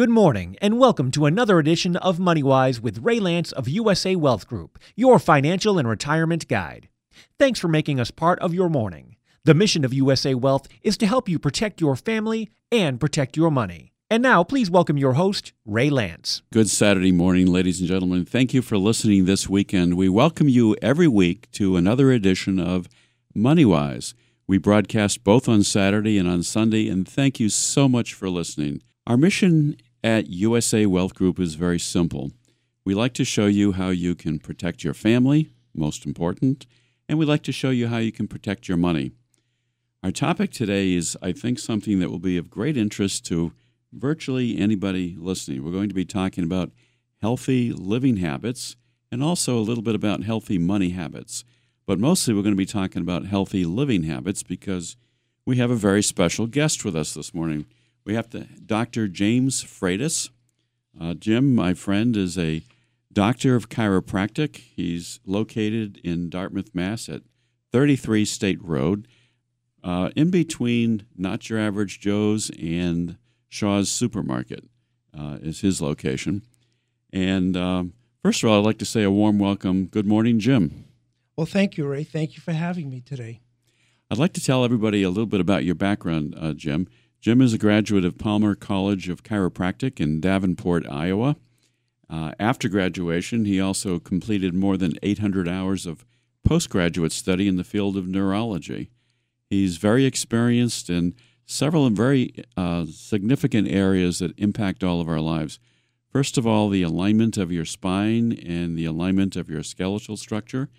Good morning, and welcome to another edition of MoneyWise with Ray Lance of USA Wealth Group, your financial and retirement guide. Thanks for making us part of your morning. The mission of USA Wealth is to help you protect your family and protect your money. And now, please welcome your host, Ray Lance. Good Saturday morning, ladies and gentlemen. Thank you for listening this weekend. We welcome you every week to another edition of MoneyWise. We broadcast both on Saturday and on Sunday, and thank you so much for listening. Our mission at USA Wealth Group is very simple. We like to show you how you can protect your family, most important, and we like to show you how you can protect your money. Our topic today is, I think, something that will be of great interest to virtually anybody listening. We're going to be talking about healthy living habits and also a little bit about healthy money habits. But mostly, we're going to be talking about healthy living habits because we have a very special guest with us this morning. We have to, Dr. James Freitas. Uh, Jim, my friend, is a doctor of chiropractic. He's located in Dartmouth, Mass. at 33 State Road, uh, in between Not Your Average Joe's and Shaw's Supermarket uh, is his location. And um, first of all, I'd like to say a warm welcome. Good morning, Jim. Well, thank you, Ray. Thank you for having me today. I'd like to tell everybody a little bit about your background, uh, Jim. Jim is a graduate of Palmer College of Chiropractic in Davenport, Iowa. Uh, after graduation, he also completed more than 800 hours of postgraduate study in the field of neurology. He's very experienced in several very uh, significant areas that impact all of our lives. First of all, the alignment of your spine and the alignment of your skeletal structure.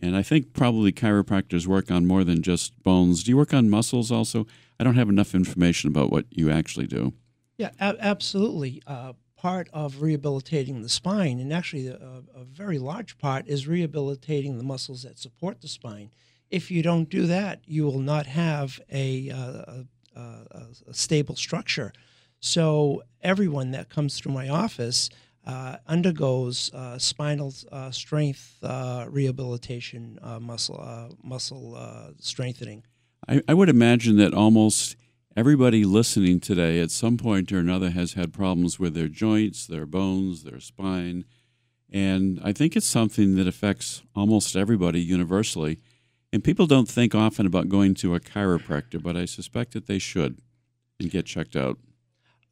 And I think probably chiropractors work on more than just bones. Do you work on muscles also? I don't have enough information about what you actually do. Yeah, a- absolutely. Uh, part of rehabilitating the spine, and actually a, a, very large part, is rehabilitating the muscles that support the spine. If you don't do that, you will not have a, uh, a, a stable structure. So everyone that comes through my office uh, undergoes uh, spinal uh, strength uh, rehabilitation, uh, muscle uh, muscle strengthening. I, I would imagine that almost everybody listening today at some point or another has had problems with their joints, their bones, their spine. And I think it's something that affects almost everybody universally. And people don't think often about going to a chiropractor, but I suspect that they should and get checked out.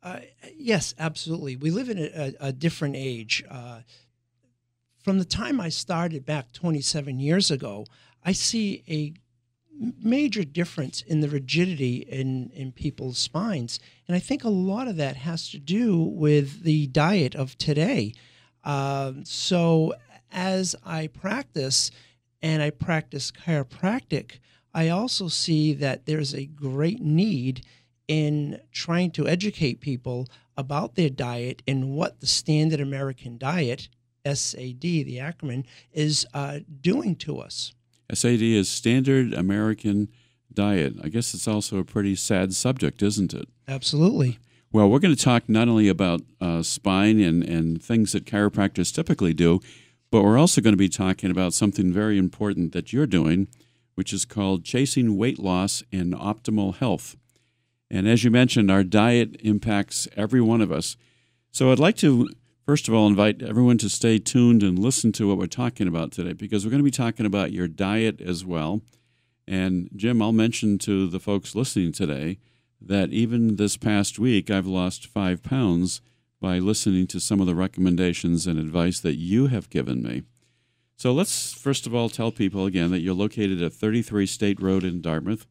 Uh, yes, absolutely. We live in a, a different age. Uh, from the time I started back 27 years ago, I see a major difference in the rigidity in, in people's spines. And I think a lot of that has to do with the diet of today. Um, so as I practice and I practice chiropractic, I also see that there's a great need in trying to educate people about their diet and what the standard American diet, SAD, the acronym, is uh, doing to us. SAD is Standard American Diet. I guess it's also a pretty sad subject, isn't it? Absolutely. Well, we're going to talk not only about uh, spine and, and things that chiropractors typically do, but we're also going to be talking about something very important that you're doing, which is called Chasing Weight Loss and Optimal Health. And as you mentioned, our diet impacts every one of us. So I'd like to First of all, invite everyone to stay tuned and listen to what we're talking about today because we're going to be talking about your diet as well. And Jim, I'll mention to the folks listening today that even this past week, I've lost five pounds by listening to some of the recommendations and advice that you have given me. So let's first of all tell people again that you're located at 33 State Road in Dartmouth.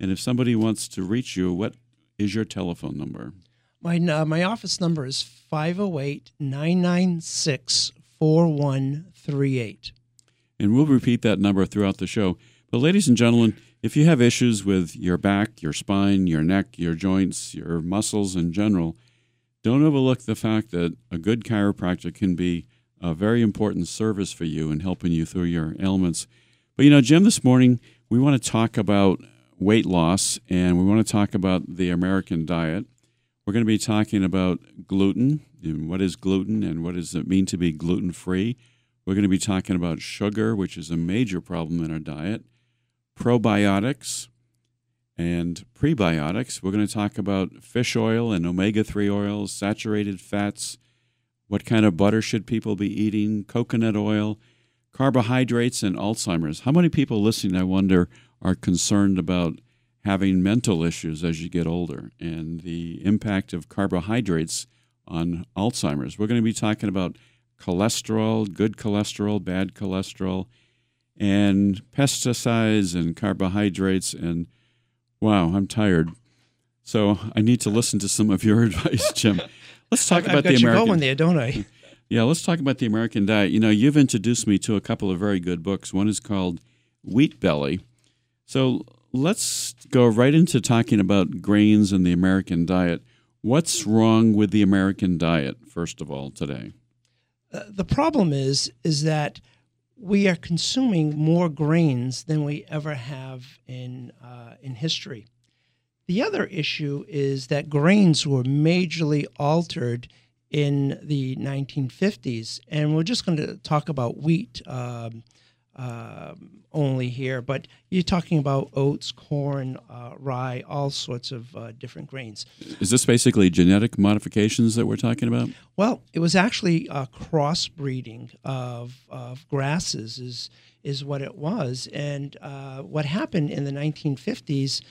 And if somebody wants to reach you, what is your telephone number? My, uh, my office number is 508 996 4138. And we'll repeat that number throughout the show. But, ladies and gentlemen, if you have issues with your back, your spine, your neck, your joints, your muscles in general, don't overlook the fact that a good chiropractor can be a very important service for you in helping you through your ailments. But, you know, Jim, this morning we want to talk about weight loss and we want to talk about the American diet. We're going to be talking about gluten and what is gluten and what does it mean to be gluten free. We're going to be talking about sugar, which is a major problem in our diet, probiotics, and prebiotics. We're going to talk about fish oil and omega 3 oils, saturated fats, what kind of butter should people be eating, coconut oil, carbohydrates, and Alzheimer's. How many people listening, I wonder, are concerned about having mental issues as you get older and the impact of carbohydrates on Alzheimer's? We're going to be talking about cholesterol, good cholesterol, bad cholesterol, and pesticides and carbohydrates. And wow, I'm tired. So I need to listen to some of your advice, Jim. Let's talk I've about got the you American. going there, don't I? Yeah, let's talk about the American diet. You know, you've introduced me to a couple of very good books. One is called Wheat Belly. So let's go right into talking about grains and the American diet. What's wrong with the American diet, first of all, today? Uh, the problem is is that we are consuming more grains than we ever have in uh, in history. The other issue is that grains were majorly altered in the 1950s, and we're just going to talk about wheat um, uh, only here. But you're talking about oats, corn, uh, rye, all sorts of uh, different grains. Is this basically genetic modifications that we're talking about? Well, it was actually a crossbreeding of, of grasses is is what it was. And uh, what happened in the 1950s,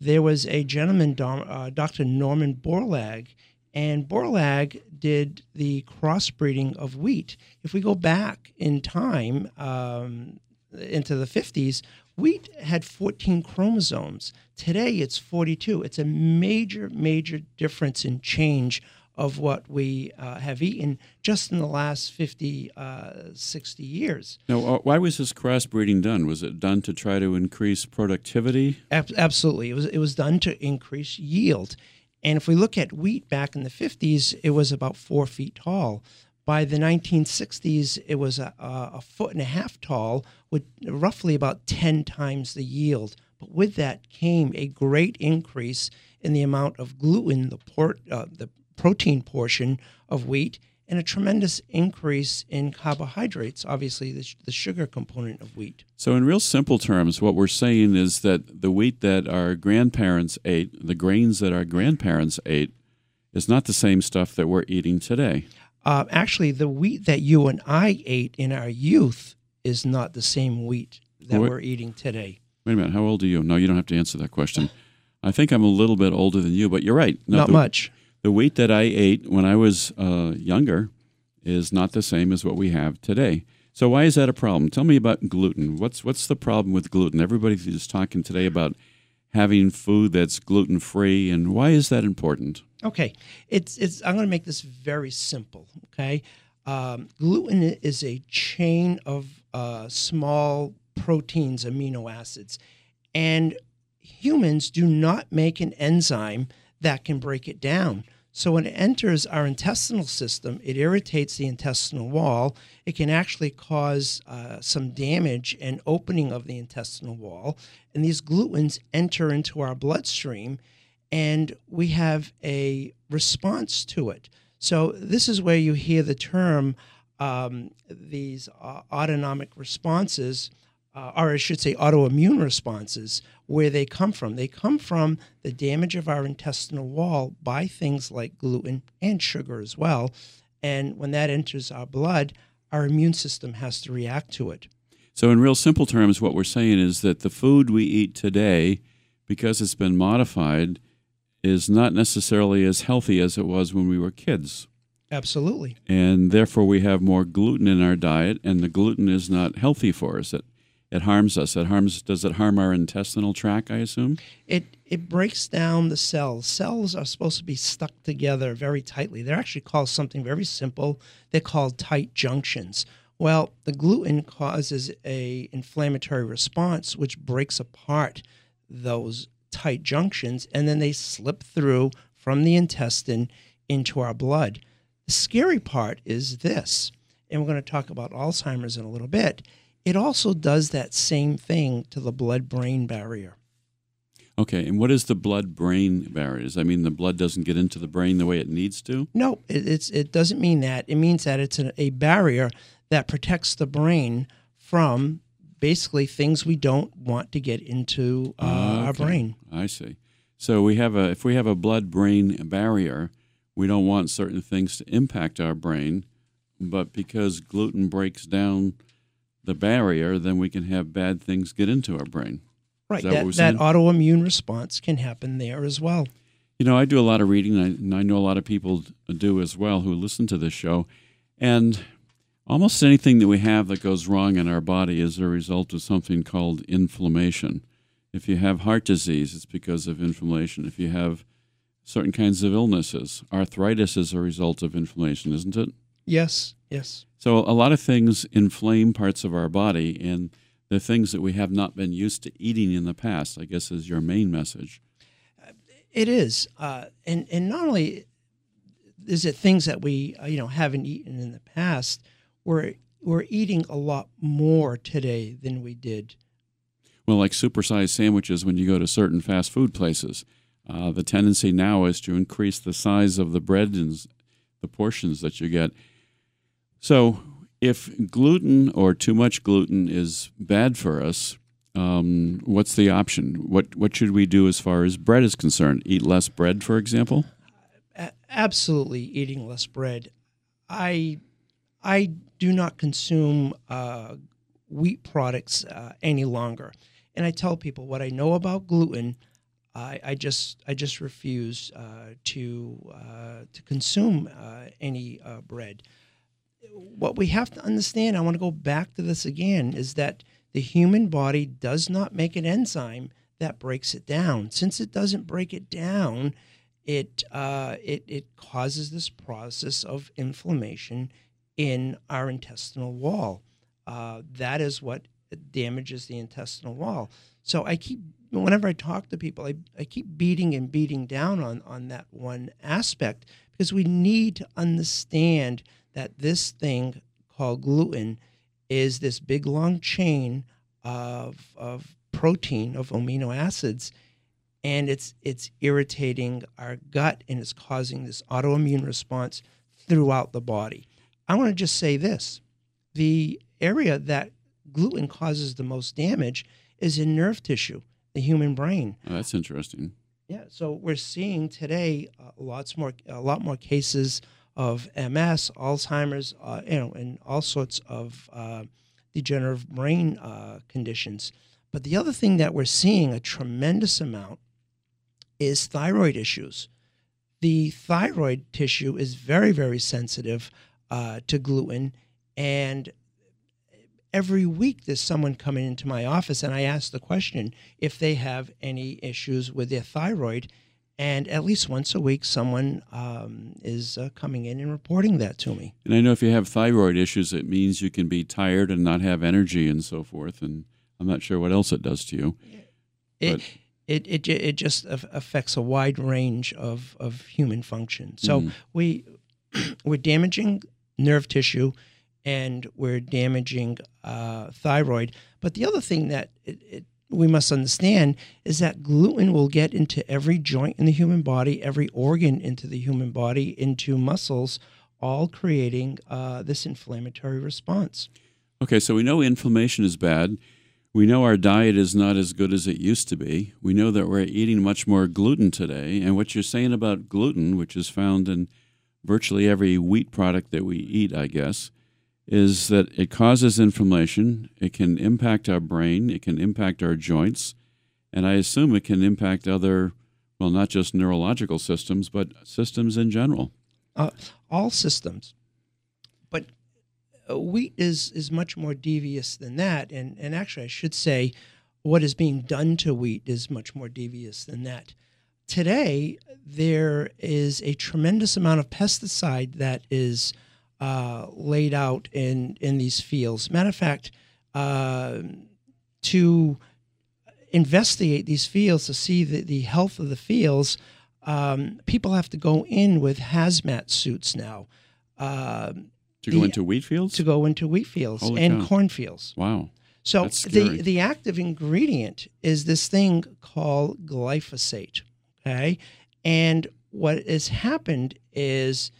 there was a gentleman, uh, Dr. Norman Borlaug, and Borlaug did the crossbreeding of wheat. If we go back in time um, into the 50s, wheat had 14 chromosomes. Today it's 42. It's a major, major difference in change of what we uh, have eaten just in the last 50, uh, 60 years. Now, uh, why was this crossbreeding done? Was it done to try to increase productivity? Ab- absolutely. It was, it was done to increase yield. And if we look at wheat back in the 50s, it was about four feet tall. By the 1960s, it was a, a, foot and a half tall, with roughly about 10 times the yield. But with that came a great increase in the amount of gluten, the, port, uh, the protein portion of wheat, and a tremendous increase in carbohydrates, obviously, the, the, sugar component of wheat. So, in real simple terms, what we're saying is that the wheat that our grandparents ate, the grains that our grandparents ate, is not the same stuff that we're eating today. Uh, actually, the wheat that you and I ate in our youth is not the same wheat that we're eating today. Wait a minute, how old are you? No, you don't have to answer that question. I think I'm a little bit older than you, but you're right. No, not the, much. The wheat that I ate when I was uh, younger is not the same as what we have today. So why is that a problem? Tell me about gluten. What's what's the problem with gluten? Everybody's just talking today about having food that's gluten free, and why is that important? Okay, it's it's. I'm going to make this very simple. Okay, um, gluten is a chain of uh, small proteins, amino acids, and humans do not make an enzyme that can break it down. So when it enters our intestinal system, it irritates the intestinal wall. It can actually cause uh, some damage and opening of the intestinal wall. And these glutens enter into our bloodstream, and we have a response to it. So this is where you hear the term um, these uh, autonomic responses, uh, or I should say autoimmune responses, where they come from. They come from the damage of our intestinal wall by things like gluten and sugar as well. And when that enters our blood, our immune system has to react to it. So, in real simple terms, what we're saying is that the food we eat today, because it's been modified, is not necessarily as healthy as it was when we were kids. Absolutely. And therefore, we have more gluten in our diet, and the gluten is not healthy for us. It, it harms us. It harms. Does it harm our intestinal tract? I assume. It it breaks down the cells. Cells are supposed to be stuck together very tightly. They're actually called something very simple. They're called tight junctions. Well, the gluten causes a inflammatory response which breaks apart those tight junctions and then they slip through from the intestine into our blood. The scary part is this, and we're going to talk about Alzheimer's in a little bit. It also does that same thing to the blood brain barrier. Okay, and what is the blood-brain barrier? Does that mean the blood doesn't get into the brain the way it needs to? No, it, it's it doesn't mean that. It means that it's an, a barrier that protects the brain from basically things we don't want to get into uh, our Okay. brain. I see. So we have a if we have a blood-brain barrier, we don't want certain things to impact our brain, but because gluten breaks down the barrier, then we can have bad things get into our brain. Right. that That, that autoimmune response can happen there as well. You know, I do a lot of reading, and I, and I know a lot of people do as well who listen to this show. And almost anything that we have that goes wrong in our body is a result of something called inflammation. If you have heart disease, it's because of inflammation. If you have certain kinds of illnesses, arthritis is a result of inflammation, isn't it? Yes. Yes. So a lot of things inflame parts of our body, and the things that we have not been used to eating in the past, I guess, is your main message. It is, uh, and and not only is it things that we uh, you know haven't eaten in the past, we're we're eating a lot more today than we did. Well, like supersized sandwiches when you go to certain fast food places. Uh, the tendency now is to increase the size of the bread and the portions that you get. So, if gluten or too much gluten is bad for us, um, what's the option? What what should we do as far as bread is concerned? Eat less bread, for example. Absolutely, eating less bread. I I do not consume uh, wheat products uh, any longer, and I tell people what I know about gluten. I, I just I just refuse uh, to uh, to consume uh, any uh, bread. What we have to understand, I want to go back to this again, is that the human body does not make an enzyme that breaks it down. Since it doesn't break it down, it uh, it it causes this process of inflammation in our intestinal wall. Uh, that is what damages the intestinal wall. So I keep whenever I talk to people, I, I keep beating and beating down on on that one aspect because we need to understand that this thing called gluten is this big long chain of of protein of amino acids and it's it's irritating our gut and it's causing this autoimmune response throughout the body. I want to just say this. The area that gluten causes the most damage is in nerve tissue, the human brain. Oh, that's interesting. Yeah, so we're seeing today uh, lots more, a lot more cases of MS, Alzheimer's, uh, you know, and all sorts of uh, degenerative brain uh, conditions. But the other thing that we're seeing a tremendous amount is thyroid issues. The thyroid tissue is very, very sensitive uh, to gluten, and every week there's someone coming into my office and I ask the question if they have any issues with their thyroid. And at least once a week, someone um, is uh, coming in and reporting that to me. And I know if you have thyroid issues, it means you can be tired and not have energy and so forth. And I'm not sure what else it does to you. It, it, it, it just affects a wide range of, of human function. So Mhm. we, we're damaging nerve tissue and we're damaging uh, thyroid. But the other thing that it, it, we must understand is that gluten will get into every joint in the human body, every organ into the human body, into muscles, all creating uh, this inflammatory response. Okay, so we know inflammation is bad. We know our diet is not as good as it used to be. We know that we're eating much more gluten today. And what you're saying about gluten, which is found in virtually every wheat product that we eat, I guess, is that it causes inflammation. It can impact our brain, it can impact our joints, and I assume it can impact other, well, not just neurological systems, but systems in general. uh, all systems. But uh, wheat is is much more devious than that, and and actually, I should say, what is being done to wheat is much more devious than that. Today, there is a tremendous amount of pesticide that is uh, laid out in in these fields. Matter of fact, uh, to investigate these fields to see the, the health of the fields, um, people have to go in with hazmat suits now um, To go into wheat fields? to go into wheat fields Holy and cornfields. wow. So the the active ingredient is this thing called glyphosate. Okay, and what has happened is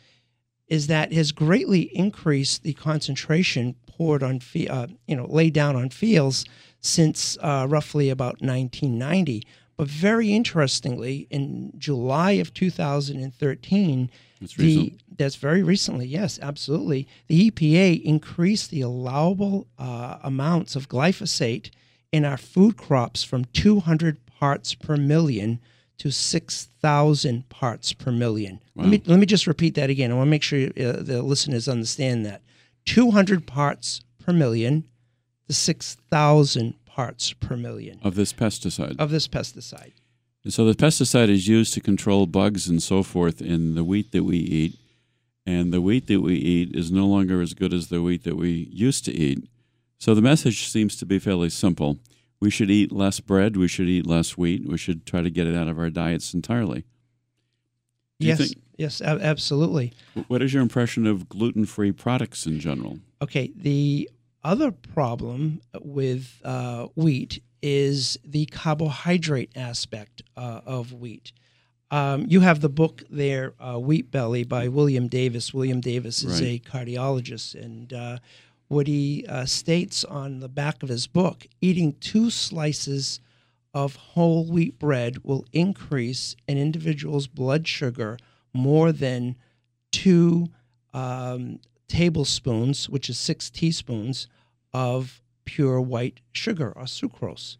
is that has greatly increased the concentration poured on, uh, you know, laid down on fields since uh, roughly about 1990. But very interestingly, in July of 2013, That's the that's very recently, yes, absolutely. The EPA increased the allowable uh, amounts of glyphosate in our food crops from 200 parts per million to 6,000 parts per million. Let me let me just repeat that again. I want to make sure uh, the listeners understand that. 200 parts per million to 6,000 parts per million of this pesticide. of this pesticide. And so the pesticide is used to control bugs and so forth in the wheat that we eat. And the wheat that we eat is no longer as good as the wheat that we used to eat. So the message seems to be fairly simple. We should eat less bread. We should eat less wheat. We should try to get it out of our diets entirely. Do yes, think- yes, absolutely. What is your impression of gluten free products in general? Okay, the other problem with uh, wheat is the carbohydrate aspect uh, of wheat. Um, you have the book there, uh, Wheat Belly by William Davis. William Davis is Right. a cardiologist, and uh, what he uh, states on the back of his book eating two slices of whole wheat bread will increase an individual's blood sugar more than two um, tablespoons, which is six teaspoons, of pure white sugar or sucrose.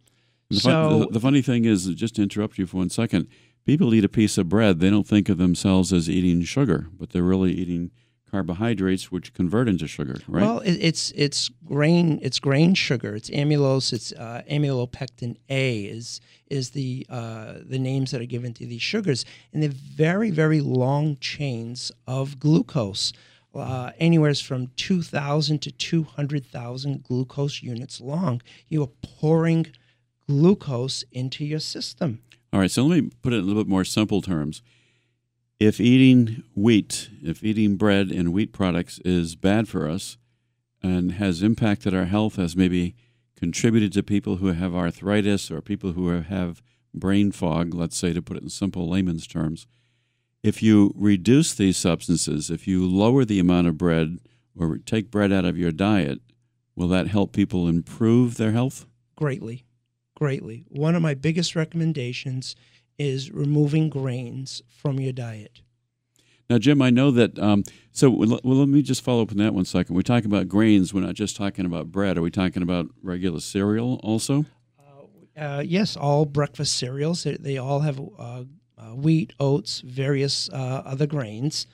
The, fun- So- the, the funny thing is, just to interrupt you for one second, people eat a piece of bread. They don't think of themselves as eating sugar, but they're really eating carbohydrates, which convert into sugar, right? Well, it, it's it's grain it's grain sugar. It's amylose. It's uh, amylopectin A is is the uh, the names that are given to these sugars, and they're very very long chains of glucose, uh, anywhere from two thousand to two hundred thousand glucose units long. You are pouring glucose into your system. All right, so let me put it in a little bit more simple terms. If eating wheat, if eating bread and wheat products is bad for us and has impacted our health, has maybe contributed to people who have arthritis or people who have brain fog, let's say to put it in simple layman's terms, if you reduce these substances, if you lower the amount of bread or take bread out of your diet, will that help people improve their health? greatly, greatly. One of my biggest recommendations is removing grains from your diet. Now, Jim, I know that. Um, so, well, let me just follow up on that one second. We're talking about grains. We're not just talking about bread. Are we talking about regular cereal also? Uh, yes, all breakfast cereals. They, they all have uh, uh, wheat, oats, various uh, other grains.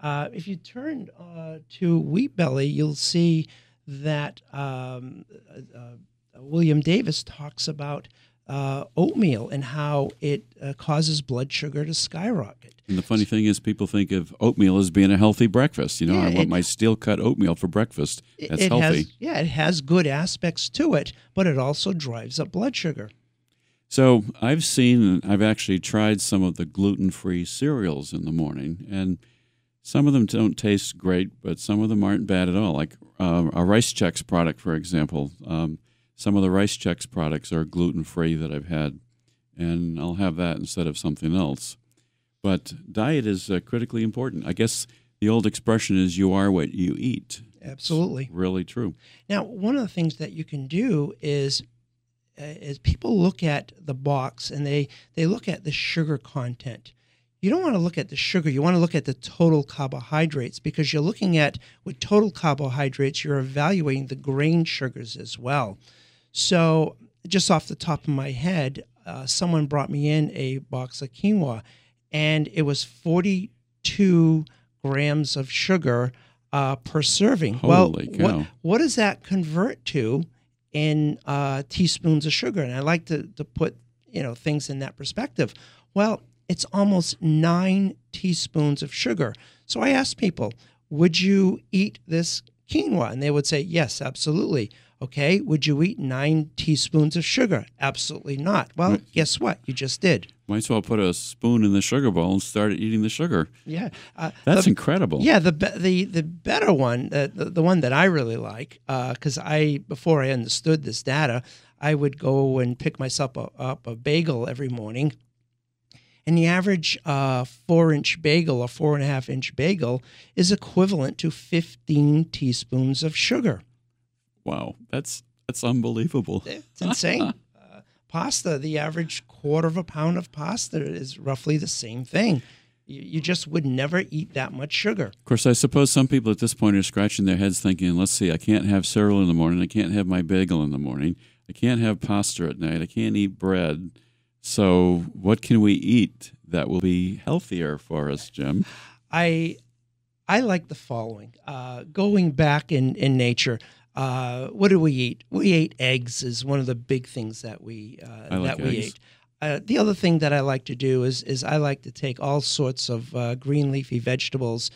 Uh, if you turn uh, to Wheat Belly, you'll see that um, uh, uh, William Davis talks about uh, oatmeal and how it uh, causes blood sugar to skyrocket. And the funny thing is, people think of oatmeal as being a healthy breakfast. You know, Yeah, I want it- my steel cut oatmeal for breakfast. That's it healthy. Has, yeah, it has good aspects to it, but it also drives up blood sugar. So I've seen, I've actually tried some of the gluten free cereals in the morning, and some of them don't taste great, but some of them aren't bad at all. Like uh, a Rice Chex product, for example. Um, some of the Rice Chex products are gluten free that I've had, and I'll have that instead of something else. But diet is uh, critically important. I guess the old expression is you are what you eat. Absolutely. Really true. Now, one of the things that you can do is uh, is people look at the box and they they look at the sugar content. You don't want to look at the sugar. You want to look at the total carbohydrates because you're looking at with total carbohydrates, you're evaluating the grain sugars as well. So, just off the top of my head, uh, someone brought me in a box of quinoa, and it was 42 grams of sugar uh, per serving. Holy well. What, what does that convert to in uh, teaspoons of sugar? And I like to, to put you know things in that perspective. Well, it's almost nine teaspoons of sugar. So I asked people, would you eat this quinoa? And they would say, yes, absolutely. Okay, would you eat nine teaspoons of sugar? Absolutely not. Well, guess what? You just did. Might as well put a spoon in the sugar bowl and start eating the sugar. Yeah. Uh, That's the- incredible. Yeah, the the the better one, the the, the one that I really like, because I before I understood this data, I would go and pick myself a, up a bagel every morning, And the average uh, four inch bagel or four and a half inch bagel is equivalent to 15 teaspoons of sugar. Wow, that's that's unbelievable. It's insane. uh, pasta, the average quarter of a pound of pasta is roughly the same thing. You, you just would never eat that much sugar. Of course, I suppose some people at this point are scratching their heads thinking, let's see, I can't have cereal in the morning. I can't have my bagel in the morning. I can't have pasta at night. I can't eat bread. So, what can we eat that will be healthier for us, Jim? I I like the following. Uh, going back in in nature, uh, what do we eat? We ate eggs is one of the big things that we uh, like that we eggs. ate. Uh, the other thing that I like to do is is I like to take all sorts of uh, green leafy vegetables.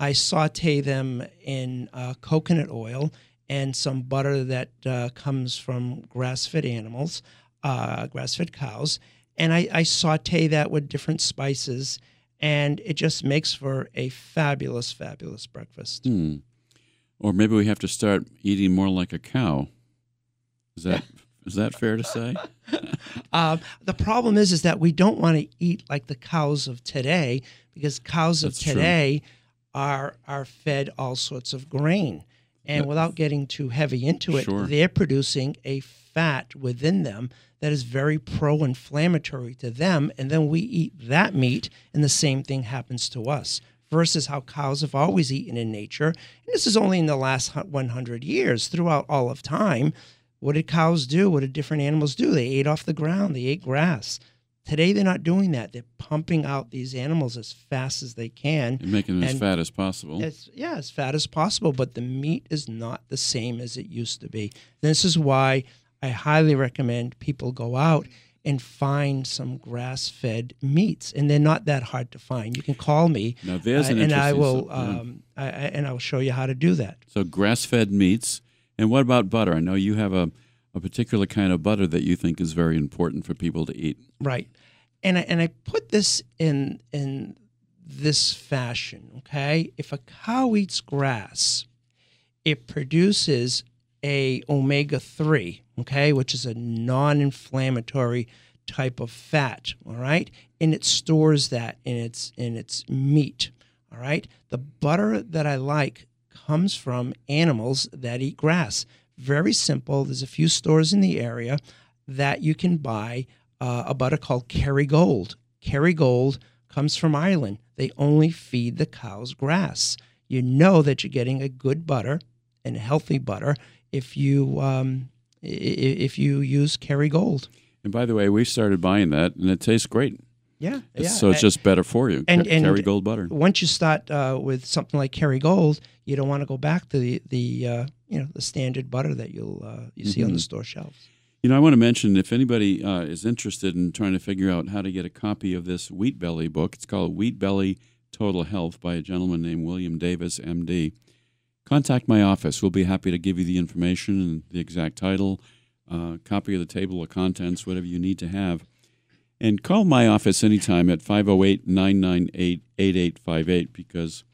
I saute them in uh, coconut oil and some butter that uh, comes from grass-fed animals, uh, grass-fed cows, and I, I saute that with different spices, and it just makes for a fabulous, fabulous breakfast. Hmm. Or maybe we have to start eating more like a cow. Is that is that fair to say? Uh, the problem is, is that we don't want to eat like the cows of today because cows of That's true. today are are fed all sorts of grain, and without getting too heavy into it, Sure. they're producing a fat within them that is very pro-inflammatory to them, and then we eat that meat, and the same thing happens to us. Versus how cows have always eaten in nature, and this is only in the last 100 years. Throughout all of time, what did cows do? What did different animals do? They ate off the ground, they ate grass. Today, they're not doing that. They're pumping out these animals as fast as they can. And making them as fat as possible. As, yeah, as fat as possible, but the meat is not the same as it used to be. This is why I highly recommend people go out and find some grass fed meats. And they're not that hard to find. You can call me. Now there's uh, an and I will, yeah. um, I, and I'll show you how to do that. So grass-fed meats. And what about butter? I know you have a, a particular kind of butter that you think is very important for people to eat. Right. And I, and I put this in in this fashion, okay? If a cow eats grass, it produces a omega 3, okay, which is a non-inflammatory type of fat, all right? And it stores that in its in its meat, all right? The butter that I like comes from animals that eat grass. Very simple. There's a few stores in the area that you can buy uh, a butter called Kerrygold. Kerrygold comes from Ireland. They only feed the cows grass. You know that you're getting a good butter and healthy butter if you um, if you use Kerrygold. And by the way, we started buying that, and it tastes great. Yeah, It's- yeah. So it's just better for you. and- and- Kerrygold butter. once you start uh, with something like Kerrygold, you don't want to go back to the the uh, you know the standard butter that you'll uh, you see on the store shelves. You know, I want to mention if anybody uh, is interested in trying to figure out how to get a copy of this Wheat Belly book, it's called Wheat Belly Total Health by a gentleman named William Davis, MD. Contact my office. We'll be happy to give you the information and the exact title, uh, copy of the table of contents, whatever you need to have. And call my office anytime at 508 998 8858 because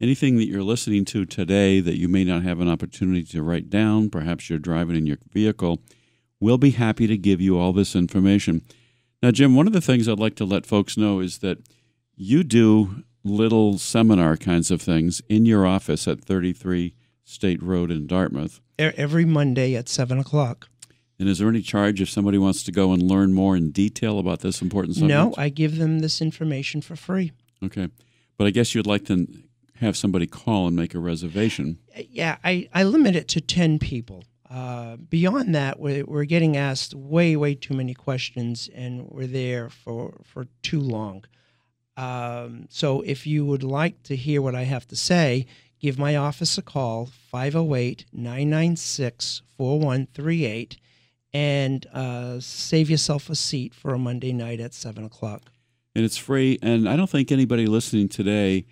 anything that you're listening to today that you may not have an opportunity to write down, perhaps you're driving in your vehicle, we'll be happy to give you all this information. Now, Jim, one of the things I'd like to let folks know is that you do little seminar kinds of things in your office at 33 State Road in Dartmouth. Every Monday at seven o'clock. And is there any charge if somebody wants to go and learn more in detail about this important subject? No, I give them this information for free. Okay. But I guess you'd like to have somebody call and make a reservation. Yeah, I, I limit it to 10 people. Uh, beyond that, we're, we're getting asked way, way too many questions, and we're there for, for too long. Um, so if you would like to hear what I have to say, give my office a call, 508 996 4138, and uh, save yourself a seat for a Monday night at 7 o'clock. and it's free. And I don't think anybody listening today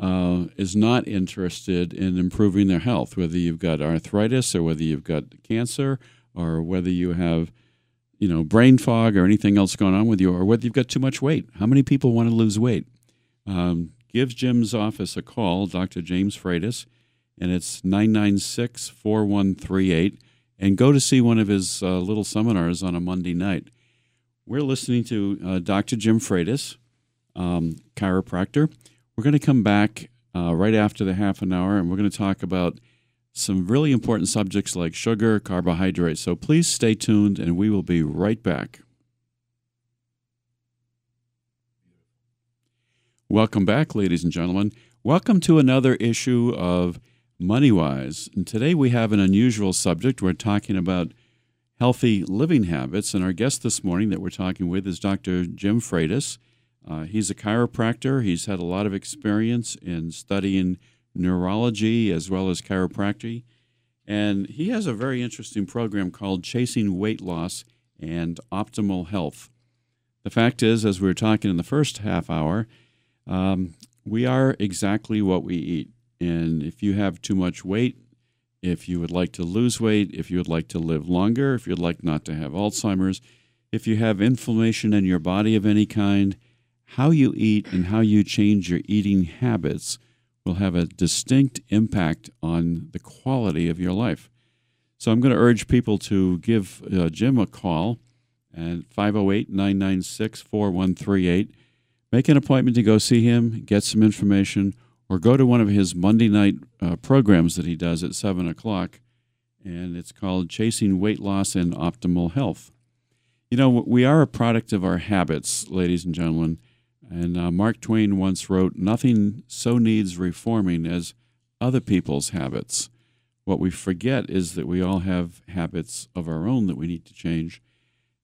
uh, is not interested in improving their health, whether you've got arthritis or whether you've got cancer or whether you have, you know, brain fog or anything else going on with you, or whether you've got too much weight. How many people want to lose weight? Um, give Jim's office a call, Dr. James Freitas, and it's 996 4138, and go to see one of his uh, little seminars on a Monday night. We're listening to uh, Dr. Jim Freitas, um, chiropractor. We're going to come back uh, right after the half an hour, and we're going to talk about some really important subjects like sugar, carbohydrates. So please stay tuned, and we will be right back. Welcome back, ladies and gentlemen. Welcome to another issue of MoneyWise. And today we have an unusual subject. We're talking about healthy living habits. And our guest this morning that we're talking with is Dr. Jim Freitas. Uh, he's a chiropractor. He's had a lot of experience in studying neurology as well as chiropractic. And he has a very interesting program called Chasing Weight Loss and Optimal Health. The fact is, as we were talking in the first half hour, um, we are exactly what we eat. And if you have too much weight, if you would like to lose weight, if you would like to live longer, if you'd like not to have Alzheimer's, if you have inflammation in your body of any kind, how you eat and how you change your eating habits will have a distinct impact on the quality of your life. So I'm going to urge people to give uh, Jim a call at 508 996 4138. Make an appointment to go see him, get some information, or go to one of his Monday night uh, programs that he does at 7 o'clock. And it's called Chasing Weight Loss and Optimal Health. You know, we are a product of our habits, ladies and gentlemen. And uh, Mark Twain once wrote, Nothing so needs reforming as other people's habits. What we forget is that we all have habits of our own that we need to change.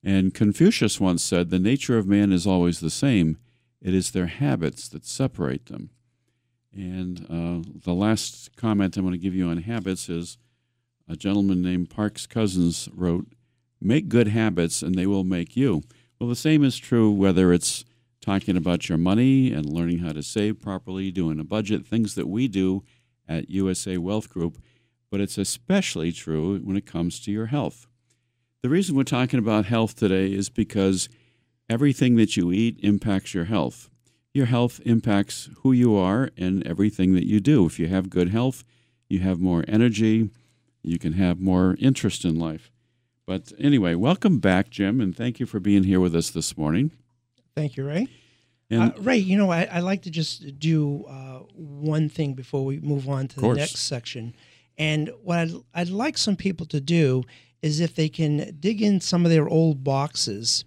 And Confucius once said, The nature of man is always the same, it is their habits that separate them. And uh, the last comment I'm going to give you on habits is a gentleman named Parks Cousins wrote, Make good habits and they will make you. Well, the same is true whether it's talking about your money and learning how to save properly, doing a budget, things that we do at USA Wealth Group, but it's especially true when it comes to your health. The reason we're talking about health today is because everything that you eat impacts your health. Your health impacts who you are and everything that you do. If you have good health, you have more energy, you can have more interest in life. But anyway, welcome back, Jim, and thank you for being here with us this morning. Thank you, Ray. And uh, Ray, you know, I, I like to just do uh, one thing before we move on to the next section. And what I'd, I'd like some people to do is if they can dig in some of their old boxes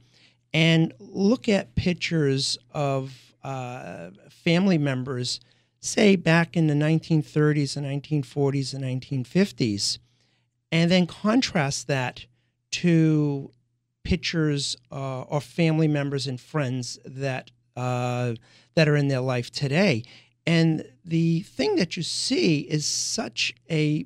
and look at pictures of uh, family members, say back in the 1930s and 1940s and 1950s, and then contrast that to pictures uh, or family members and friends that uh, that are in their life today. And the thing that you see is such a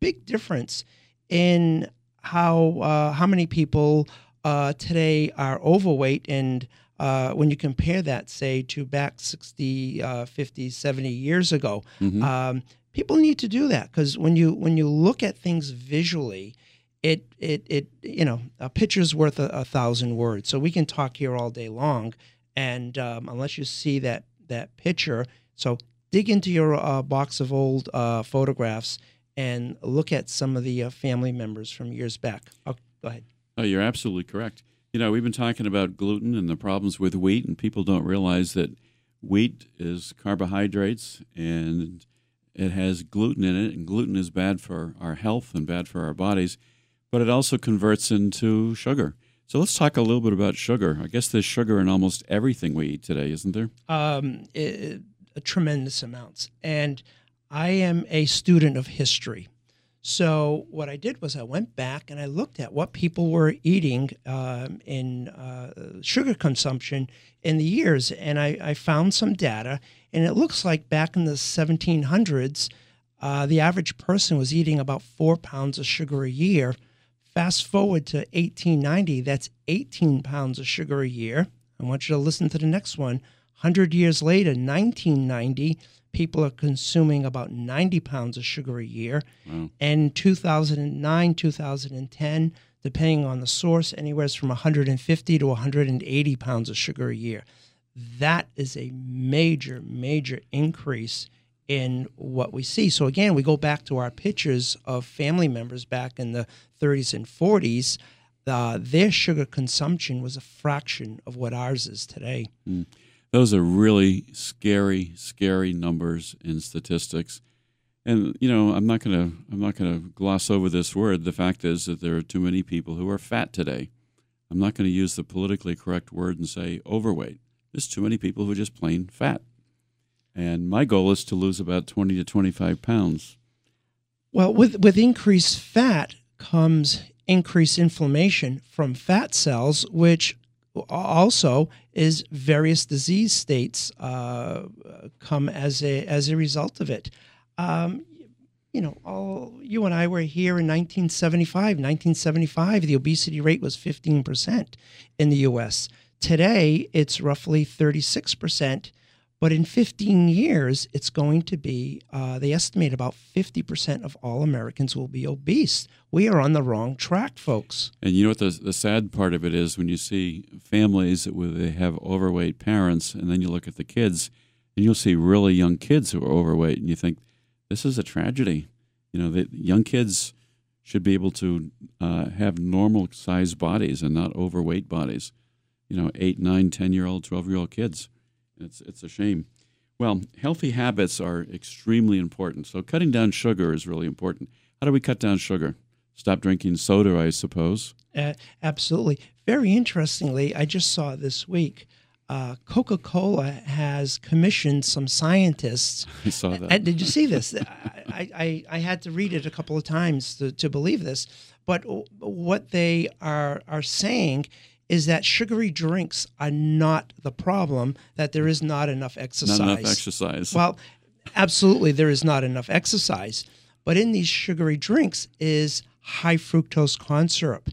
big difference in how uh, how many people uh, today are overweight and uh, when you compare that say to back 60 uh, 50 70 years ago mm-hmm. um, people need to do that because when you when you look at things visually it it it you know a picture's worth a, a thousand words. So we can talk here all day long, and um, unless you see that that picture, so dig into your uh, box of old uh, photographs and look at some of the uh, family members from years back. Oh, go ahead. Oh, you're absolutely correct. You know, we've been talking about gluten and the problems with wheat, and people don't realize that wheat is carbohydrates and it has gluten in it, and gluten is bad for our health and bad for our bodies but it also converts into sugar. So let's talk a little bit about sugar. I guess there's sugar in almost everything we eat today, isn't there? Um, it, tremendous amounts. And I am a student of history. So what I did was I went back and I looked at what people were eating um, in uh, sugar consumption in the years, and I, I, found some data, and it looks like back in the 1700s, uh, the average person was eating about four pounds of sugar a year Fast forward to 1890, that's 18 pounds of sugar a year. I want you to listen to the next one. 100 years later, 1990, people are consuming about 90 pounds of sugar a year. Wow. And 2009, 2010, depending on the source, anywhere from 150 to 180 pounds of sugar a year. That is a major, major increase in what we see. So again, we go back to our pictures of family members back in the 30s and 40s. Uh, their sugar consumption was a fraction of what ours is today. Mm. Those are really scary, scary numbers in statistics. And you know, I'm not gonna I'm not gonna gloss over this word. The fact is that there are too many people who are fat today. I'm not going to use the politically correct word and say overweight. There's too many people who are just plain fat. And my goal is to lose about 20 to 25 pounds. Well, with with increased fat comes increased inflammation from fat cells, which also is various disease states uh, come as a as a result of it. Um, you know, all you and I were here in 1975. 1975, the obesity rate was 15% in the U.S. Today, it's roughly 36 percent but in 15 years, it's going to be, uh, they estimate about 50% of all Americans will be obese. We are on the wrong track, folks. And you know what the, the sad part of it is when you see families where they have overweight parents, and then you look at the kids, and you'll see really young kids who are overweight, and you think, this is a tragedy. You know, the young kids should be able to uh, have normal sized bodies and not overweight bodies. You know, eight, nine, 10 year old, 12 year old kids. It's, it's a shame. Well, healthy habits are extremely important. So, cutting down sugar is really important. How do we cut down sugar? Stop drinking soda, I suppose. Uh, absolutely. Very interestingly, I just saw this week uh, Coca Cola has commissioned some scientists. I saw that. And did you see this? I, I, I had to read it a couple of times to, to believe this. But what they are, are saying is that sugary drinks are not the problem, that there is not enough exercise. Not enough exercise. Well, absolutely, there is not enough exercise. But in these sugary drinks is high fructose corn syrup.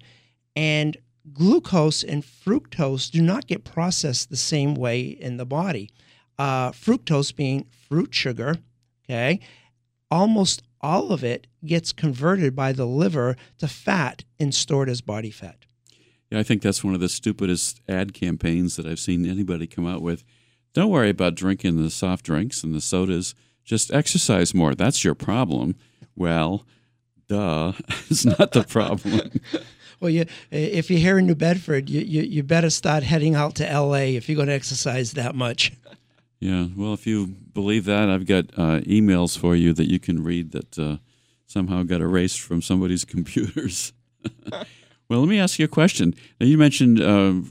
And glucose and fructose do not get processed the same way in the body. Uh, fructose being fruit sugar, okay, almost all of it gets converted by the liver to fat and stored as body fat. Yeah, I think that's one of the stupidest ad campaigns that I've seen anybody come out with. Don't worry about drinking the soft drinks and the sodas. Just exercise more. That's your problem. Well, duh, it's not the problem. well, you, if you're here in New Bedford, you, you, you better start heading out to LA if you're going to exercise that much. Yeah, well, if you believe that, I've got uh, emails for you that you can read that uh, somehow got erased from somebody's computers. Well, let me ask you a question. Now, you mentioned uh,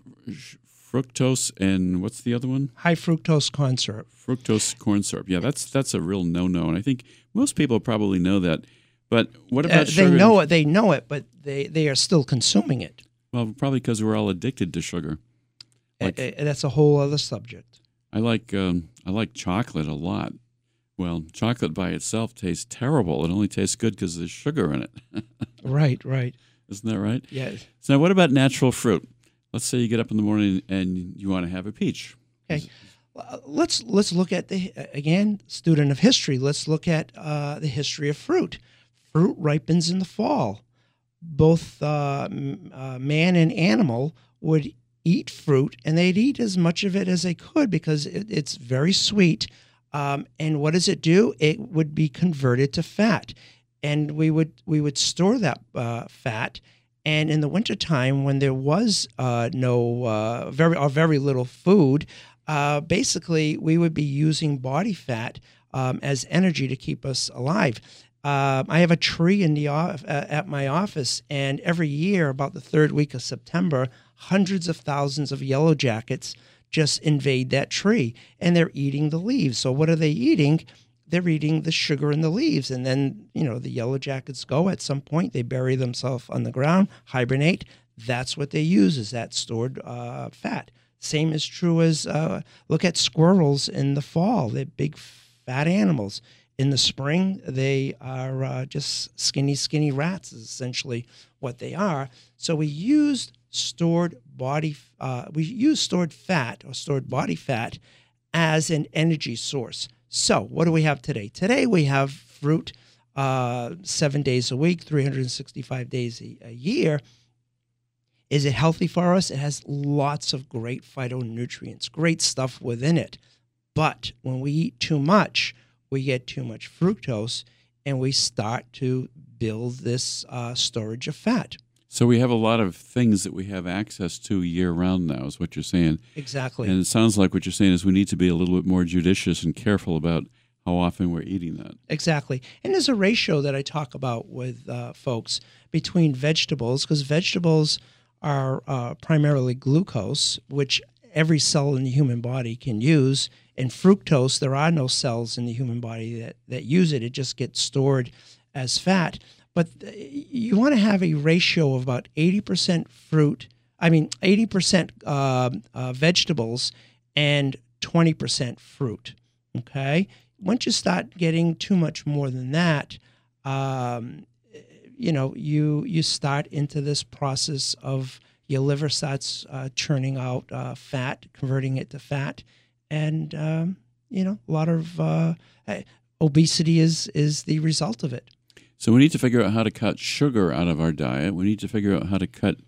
fructose and what's the other one? High fructose corn syrup. Fructose corn syrup. Yeah, that's that's a real no-no, and I think most people probably know that. But what uh, about uh, they know it. They know it, but they they are still consuming it. Well, probably because we're all addicted to sugar. Like, that's a whole other subject. I like um, I like chocolate a lot. Well, chocolate by itself tastes terrible. It only tastes good because there's sugar in it. right, right. Isn't that right? Yes. So now what about natural fruit? Let's say you get up in the morning and you want to have a peach. Okay. Let's let's look at the again student of history. Let's look at uh, the history of fruit. Fruit ripens in the fall. Both uh, uh, man and animal would eat fruit, and they'd eat as much of it as they could because it, it's very sweet. Um, and what does it do? It would be converted to fat and we would we would store that uh, fat. And in the wintertime, when there was uh, no uh, very or very little food, uh, basically we would be using body fat um, as energy to keep us alive. Uh, I have a tree in the off- at my office, and every year, about the third week of September, hundreds of thousands of yellow jackets just invade that tree, and they're eating the leaves. So what are they eating? They're eating the sugar in the leaves. And then, you know, the yellow jackets go at some point, they bury themselves on the ground, hibernate. That's what they use is that stored uh, fat. Same is true as uh, look at squirrels in the fall. They're big, fat animals. In the spring, they are uh, just skinny, skinny rats, is essentially what they are. So we used stored body, uh, we use stored fat or stored body fat as an energy source. So, what do we have today? Today we have fruit uh, seven days a week, 365 days a, a year. Is it healthy for us? It has lots of great phytonutrients, great stuff within it. But when we eat too much, we get too much fructose and we start to build this uh, storage of fat. So we have a lot of things that we have access to year round now, is what you're saying. Exactly. And it sounds like what you're saying is we need to be a little bit more judicious and careful about how often we're eating that. Exactly. And there's a ratio that I talk about with uh, folks between vegetables, because vegetables are uh, primarily glucose, which every cell in the human body can use. And fructose, there are no cells in the human body that, that use it, it just gets stored as fat. But you want to have a ratio of about 80% fruit, I mean, 80% uh, uh, vegetables and 20% fruit. Okay. Once you start getting too much more than that, um, you know, you you start into this process of your liver starts uh, churning out uh, fat, converting it to fat, and um, you know, a lot of uh, obesity is is the result of it. So we need to figure out how to cut sugar out of our diet. We need to figure out how to cut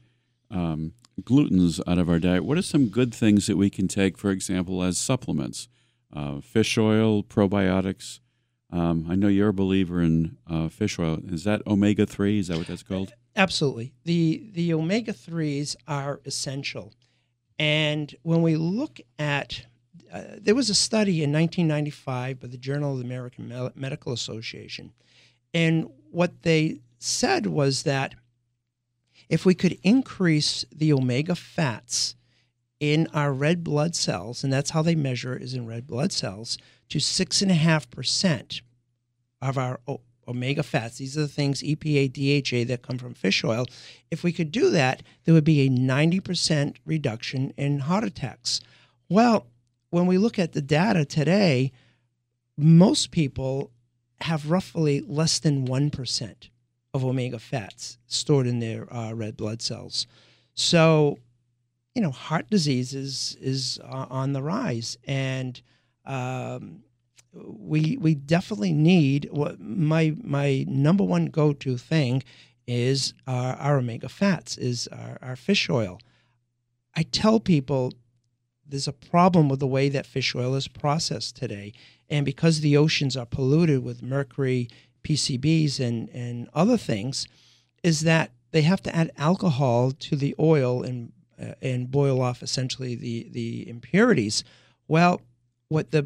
um, glutens out of our diet. What are some good things that we can take, for example, as supplements? Uh, fish oil, probiotics. Um, I know you're a believer in uh, fish oil. Is that omega three? Is that what that's called? Absolutely. the The omega threes are essential, and when we look at uh, there was a study in 1995 by the Journal of the American Medical Association and what they said was that if we could increase the omega fats in our red blood cells, and that's how they measure it is in red blood cells, to six and a half percent of our omega fats. These are the things EPA, DHA that come from fish oil. If we could do that, there would be a 90% reduction in heart attacks. Well, when we look at the data today, most people have roughly less than 1% of omega fats stored in their uh, red blood cells. So, you know, heart disease is, is uh, on the rise. And um, we, we definitely need what my, my number one go to thing is our, our omega fats, is our, our fish oil. I tell people there's a problem with the way that fish oil is processed today. And because the oceans are polluted with mercury, PCBs, and, and other things, is that they have to add alcohol to the oil and, uh, and boil off essentially the, the impurities. Well, what the,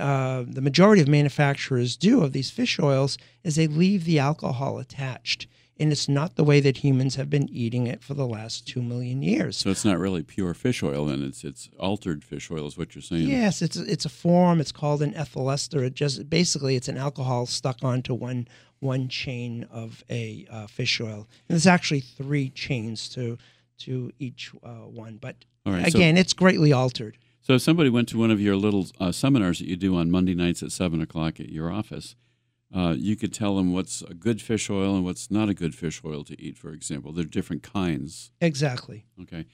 uh, the majority of manufacturers do of these fish oils is they leave the alcohol attached and it's not the way that humans have been eating it for the last two million years. So it's not really pure fish oil, then it's it's altered fish oil, is what you're saying. Yes, it's it's a form. It's called an ethyl ester. It just basically it's an alcohol stuck onto one one chain of a uh, fish oil. And there's actually three chains to to each uh, one, but right, again, so, it's greatly altered. So if somebody went to one of your little uh, seminars that you do on Monday nights at seven o'clock at your office uh, you could tell them what's a good fish oil and what's not a good fish oil to eat, for example. There are different kinds. Exactly. Okay.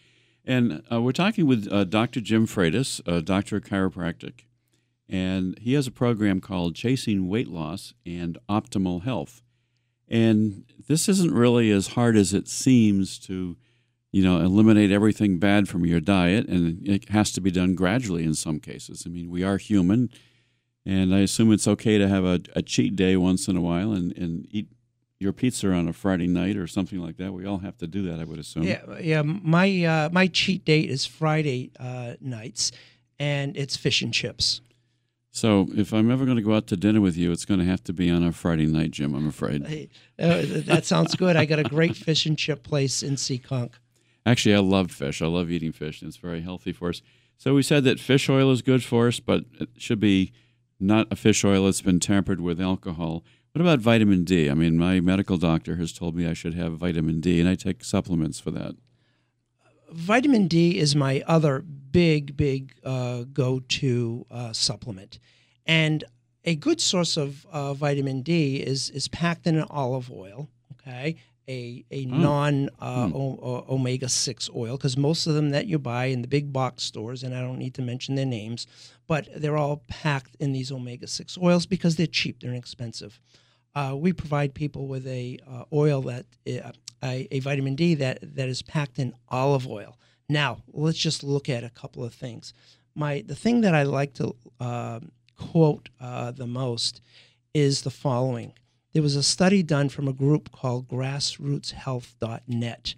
And uh, we're talking with uh, Dr. Jim Freitas, a doctor of chiropractic, and he has a program called Chasing Weight Loss and Optimal Health. And this isn't really as hard as it seems to, you know, eliminate everything bad from your diet, and it has to be done gradually in some cases. I mean, we are human and I assume it's okay to have a, a cheat day once in a while and, and eat your pizza on a Friday night or something like that. We all have to do that, I would assume. Yeah, yeah. My uh, my cheat date is Friday uh, nights, and it's fish and chips. So if I'm ever going to go out to dinner with you, it's going to have to be on a Friday night, Jim. I'm afraid. Hey, uh, that sounds good. I got a great fish and chip place in Seekonk. Actually, I love fish. I love eating fish, and it's very healthy for us. So we said that fish oil is good for us, but it should be not a fish oil that's been tampered with alcohol. What about vitamin D? I mean, my medical doctor has told me I should have vitamin D, and I take supplements for that. Vitamin D is my other big, big uh, go to uh, supplement. And a good source of uh, vitamin D is, is packed in an olive oil, okay? A, a oh. non uh, hmm. o- omega 6 oil, because most of them that you buy in the big box stores, and I don't need to mention their names, but they're all packed in these omega 6 oils because they're cheap, they're inexpensive. Uh, we provide people with a uh, oil that uh, a, a, vitamin D that, that is packed in olive oil. Now let's just look at a couple of things. My the thing that I like to uh, quote uh, the most is the following: there was a study done from a group called grassrootshealth.net.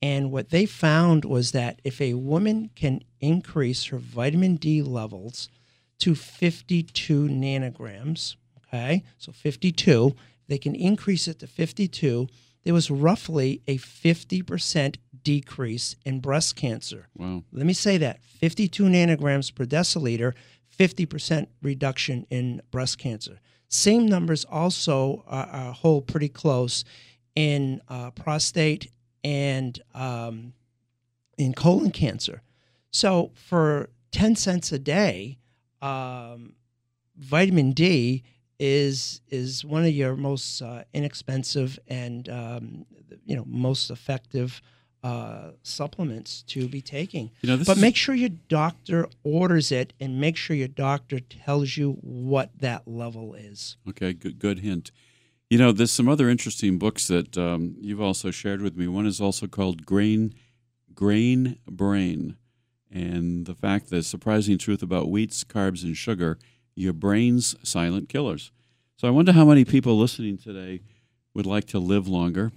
And what they found was that if a woman can increase her vitamin D levels to 52 nanograms, okay, so 52, they can increase it to 52, there was roughly a 50% decrease in breast cancer. Wow. Let me say that 52 nanograms per deciliter, 50% reduction in breast cancer. Same numbers also uh, uh, hold pretty close in uh, prostate and um, in colon cancer. So for 10 cents a day, um, vitamin D is is one of your most uh, inexpensive and um, you know most effective uh, supplements to be taking. You know, but is- make sure your doctor orders it, and make sure your doctor tells you what that level is. Okay, good, good hint. You know, there's some other interesting books that um, you've also shared with me. One is also called Grain, Grain Brain, and the fact, the surprising truth about wheats, carbs, and sugar, your brain's silent killers. So I wonder how many people listening today would like to live longer,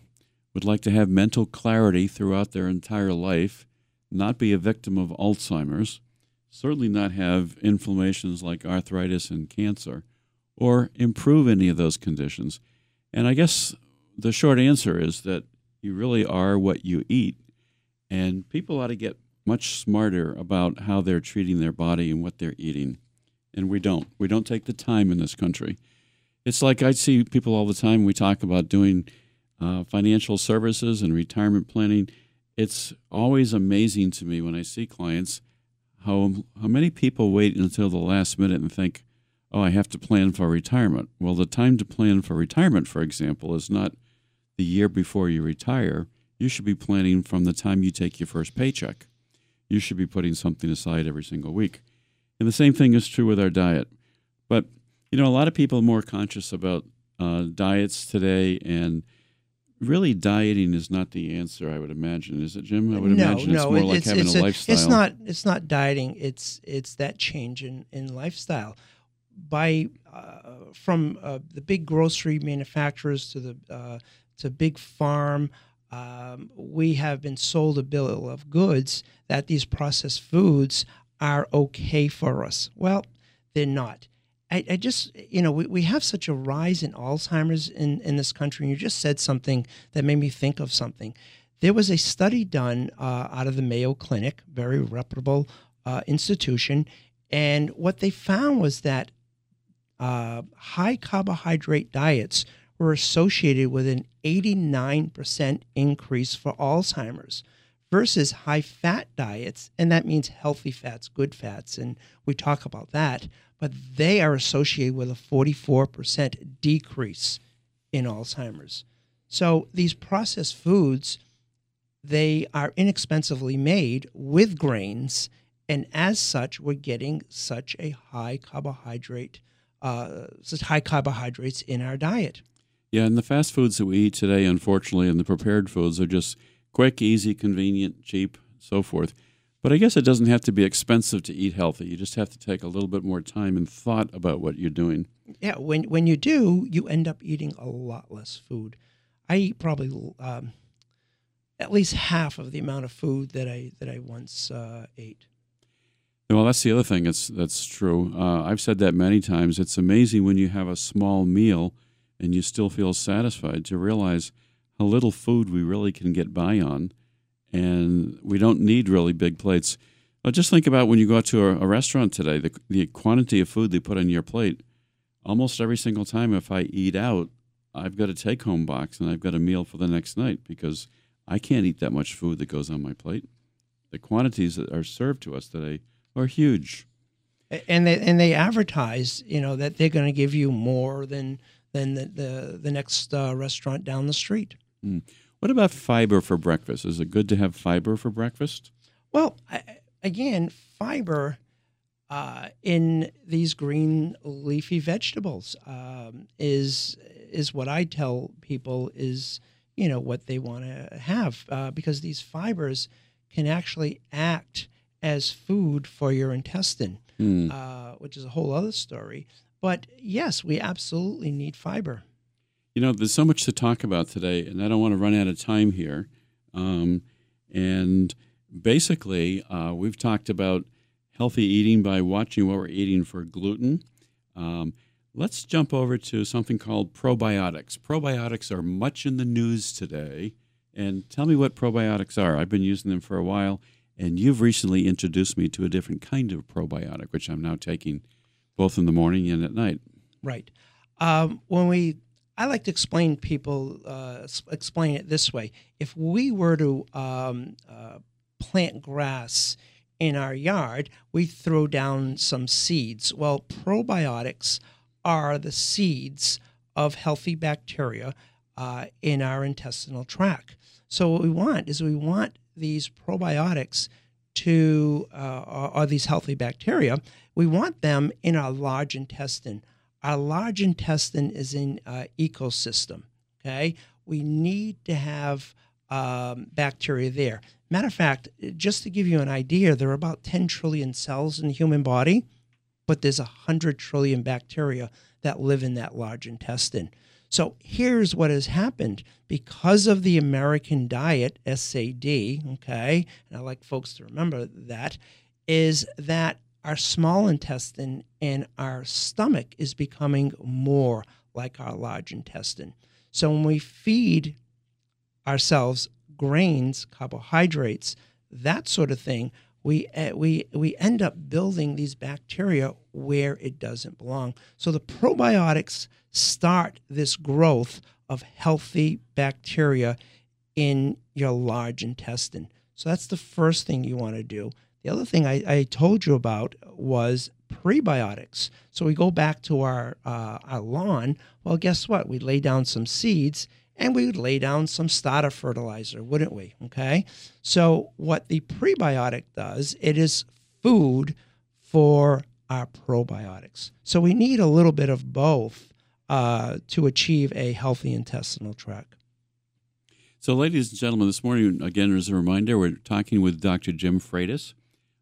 would like to have mental clarity throughout their entire life, not be a victim of Alzheimer's, certainly not have inflammations like arthritis and cancer, or improve any of those conditions. And I guess the short answer is that you really are what you eat. And people ought to get much smarter about how they're treating their body and what they're eating. And we don't. We don't take the time in this country. It's like I see people all the time. We talk about doing uh, financial services and retirement planning. It's always amazing to me when I see clients how how many people wait until the last minute and think, "Oh, I have to plan for retirement." Well, the time to plan for retirement, for example, is not the year before you retire. You should be planning from the time you take your first paycheck. You should be putting something aside every single week. And the same thing is true with our diet. But you know, a lot of people are more conscious about uh, diets today, and really, dieting is not the answer. I would imagine, is it, Jim? I would no, imagine no, it's more it- like it's, having it's a lifestyle. It's not. It's not dieting. It's it's that change in in lifestyle. By uh, from uh, the big grocery manufacturers to the uh, to big farm, um, we have been sold a bill of goods that these processed foods are okay for us. Well, they're not. I, I just, you know, we, we have such a rise in Alzheimer's in, in this country. And you just said something that made me think of something. There was a study done uh, out of the Mayo Clinic, very reputable uh, institution. And what they found was that uh, high carbohydrate diets were associated with an 89% increase for Alzheimer's versus high fat diets. And that means healthy fats, good fats. And we talk about that. But they are associated with a 44% decrease in Alzheimer's. So these processed foods, they are inexpensively made with grains. And as such, we're getting such a high carbohydrate, uh, such high carbohydrates in our diet. Yeah, and the fast foods that we eat today, unfortunately, and the prepared foods are just quick, easy, convenient, cheap, so forth. But I guess it doesn't have to be expensive to eat healthy. You just have to take a little bit more time and thought about what you're doing. Yeah, when when you do, you end up eating a lot less food. I eat probably um, at least half of the amount of food that I that I once uh, ate. Well, that's the other thing that's that's true. Uh, I've said that many times. It's amazing when you have a small meal and you still feel satisfied to realize how little food we really can get by on, and we don't need really big plates. Just think about when you go out to a, a restaurant today, the the quantity of food they put on your plate. Almost every single time, if I eat out, I've got a take home box and I've got a meal for the next night because I can't eat that much food that goes on my plate. The quantities that are served to us today are huge. and they and they advertise, you know, that they're going to give you more than than the the, the next uh, restaurant down the street. What about fiber for breakfast? Is it good to have fiber for breakfast? Well, I, again, fiber uh, in these green leafy vegetables um, is is what I tell people is you know what they want to have uh, because these fibers can actually act as food for your intestine, uh, which is a whole other story. But yes, we absolutely need fiber. You know, there's so much to talk about today, and I don't want to run out of time here. Um, and basically, uh, we've talked about healthy eating by watching what we're eating for gluten. Um, let's jump over to something called probiotics. Probiotics are much in the news today. And tell me what probiotics are. I've been using them for a while, and you've recently introduced me to a different kind of probiotic, which I'm now taking both in the morning and at night. Right. Um, when we, I like to explain people, uh, explain it this way. If we were to um, uh, plant grass in our yard, we throw down some seeds. Well, probiotics are the seeds of healthy bacteria uh, in our intestinal tract. So what we want is we want these probiotics to, uh, or, or these healthy bacteria, we want them in our large intestine. Our large intestine is an uh, ecosystem. Okay, we need to have um, bacteria there. Matter of fact, just to give you an idea, there are about 10 trillion cells in the human body, but there's 100 trillion bacteria that live in that large intestine. So here's what has happened because of the American diet, SAD, okay, and I like folks to remember that, is that our small intestine and our stomach is becoming more like our large intestine. So when we feed ourselves grains, carbohydrates, that sort of thing, we uh, we we end up building these bacteria where it doesn't belong. So the probiotics start this growth of healthy bacteria in your large intestine. So that's the first thing you want to do. The other thing I, I told you about was prebiotics. So we go back to our uh, our lawn. Well, guess what? We lay down some seeds and we would lay down some starter fertilizer, wouldn't we? Okay. So what the prebiotic does, it is food for our probiotics. So we need a little bit of both uh, to achieve a healthy intestinal tract. So, ladies and gentlemen, this morning, again, as a reminder, we're talking with Dr. Jim Freitas.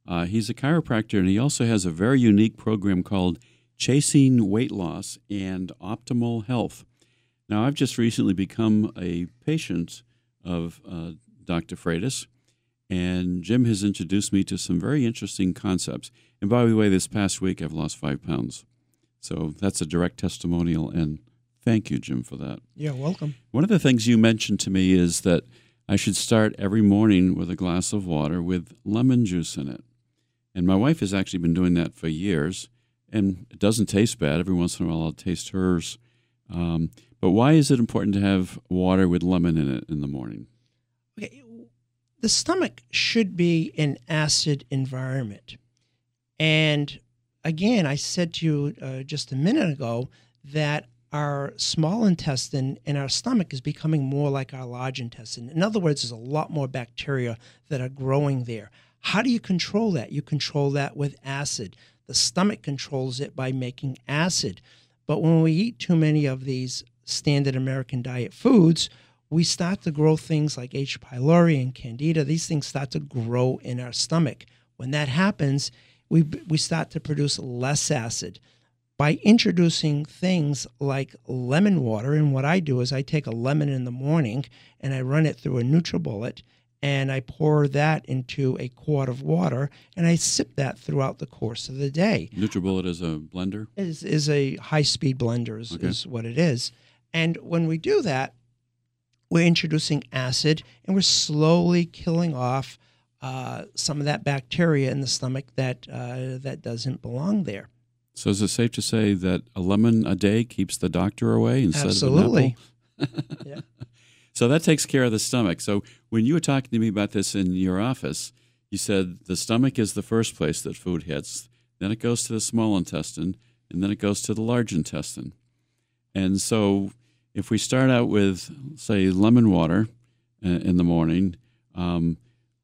Uh, he's a chiropractor, and he also has a very unique program called Chasing Weight Loss and Optimal Health. Now, I've just recently become a patient of uh, Dr. Freitas, and Jim has introduced me to some very interesting concepts. And by the way, this past week I've lost five pounds. So that's a direct testimonial, and thank you, Jim, for that. You're welcome. One of the things you mentioned to me is that I should start every morning with a glass of water with lemon juice in it. And my wife has actually been doing that for years, and it doesn't taste bad. Every once in a while, I'll taste hers. Um, but why is it important to have water with lemon in it in the morning? Okay, the stomach should be an acid environment, and again, I said to you uh, just a minute ago that our small intestine and our stomach is becoming more like our large intestine. In other words, there's a lot more bacteria that are growing there. How do you control that? You control that with acid. The stomach controls it by making acid. But when we eat too many of these standard American diet foods, we start to grow things like H. pylori and candida. These things start to grow in our stomach. When that happens, we, we start to produce less acid. By introducing things like lemon water, and what I do is I take a lemon in the morning and I run it through a NutriBullet and I pour that into a quart of water, and I sip that throughout the course of the day. NutriBullet is a blender. Is is a high speed blender is, okay. is what it is, and when we do that, we're introducing acid, and we're slowly killing off uh, some of that bacteria in the stomach that uh, that doesn't belong there. So is it safe to say that a lemon a day keeps the doctor away instead Absolutely. of an apple? yeah. So that takes care of the stomach. So when you were talking to me about this in your office, you said the stomach is the first place that food hits, then it goes to the small intestine, and then it goes to the large intestine. And so if we start out with, say, lemon water uh, in the morning, um,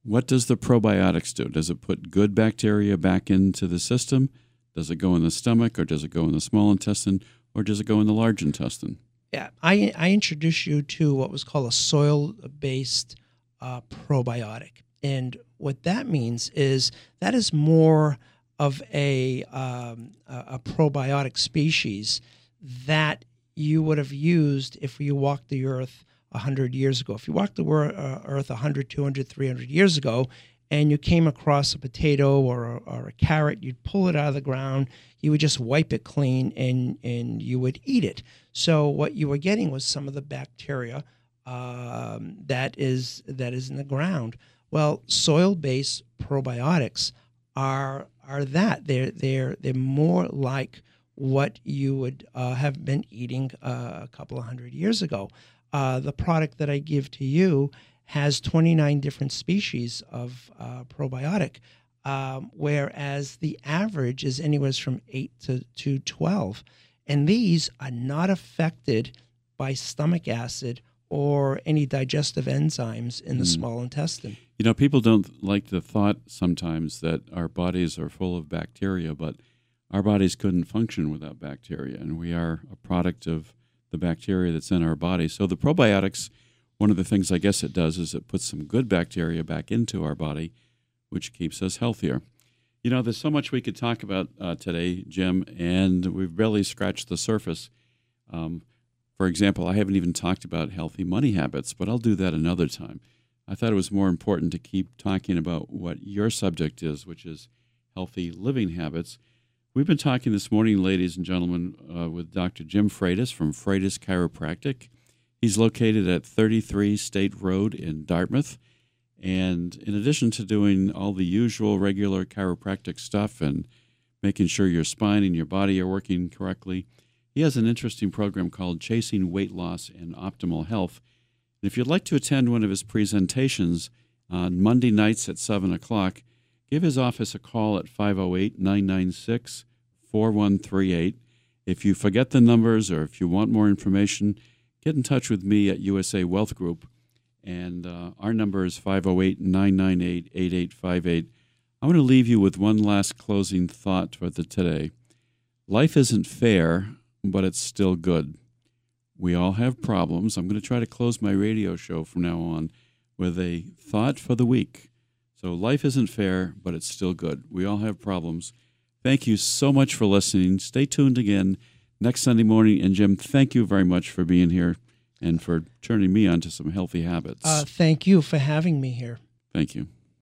what does the probiotics do? Does it put good bacteria back into the system? Does it go in the stomach, or does it go in the small intestine, or does it go in the large intestine? Yeah, I, I introduced you to what was called a soil based uh, probiotic. And what that means is that is more of a, um, a probiotic species that you would have used if you walked the earth 100 years ago. If you walked the uh, earth 100, 200, 300 years ago, and you came across a potato or a, or a carrot, you'd pull it out of the ground, you would just wipe it clean, and, and you would eat it. So what you were getting was some of the bacteria um, that is that is in the ground. Well, soil-based probiotics are are that they're they're they're more like what you would uh, have been eating uh, a couple of hundred years ago. Uh, the product that I give to you has 29 different species of uh, probiotic, um, whereas the average is anywhere from 8 to, to 12. And these are not affected by stomach acid or any digestive enzymes in the mm. small intestine. You know, people don't like the thought sometimes that our bodies are full of bacteria, but our bodies couldn't function without bacteria, and we are a product of the bacteria that's in our body. So the probiotics, one of the things I guess it does is it puts some good bacteria back into our body, which keeps us healthier. You know, there's so much we could talk about uh, today, Jim, and we've barely scratched the surface. Um, for example, I haven't even talked about healthy money habits, but I'll do that another time. I thought it was more important to keep talking about what your subject is, which is healthy living habits. We've been talking this morning, ladies and gentlemen, uh, with Dr. Jim Freitas from Freitas Chiropractic. He's located at 33 State Road in Dartmouth. And in addition to doing all the usual regular chiropractic stuff and making sure your spine and your body are working correctly, he has an interesting program called Chasing Weight Loss and Optimal Health. And if you'd like to attend one of his presentations on Monday nights at 7 o'clock, give his office a call at 508 996 4138. If you forget the numbers or if you want more information, get in touch with me at USA Wealth Group. And uh, our number is 508 998 8858. I want to leave you with one last closing thought for the today. Life isn't fair, but it's still good. We all have problems. I'm going to try to close my radio show from now on with a thought for the week. So life isn't fair, but it's still good. We all have problems. Thank you so much for listening. Stay tuned again next Sunday morning. And Jim, thank you very much for being here and for turning me on to some healthy habits. Uh, thank you for having me here. Thank you.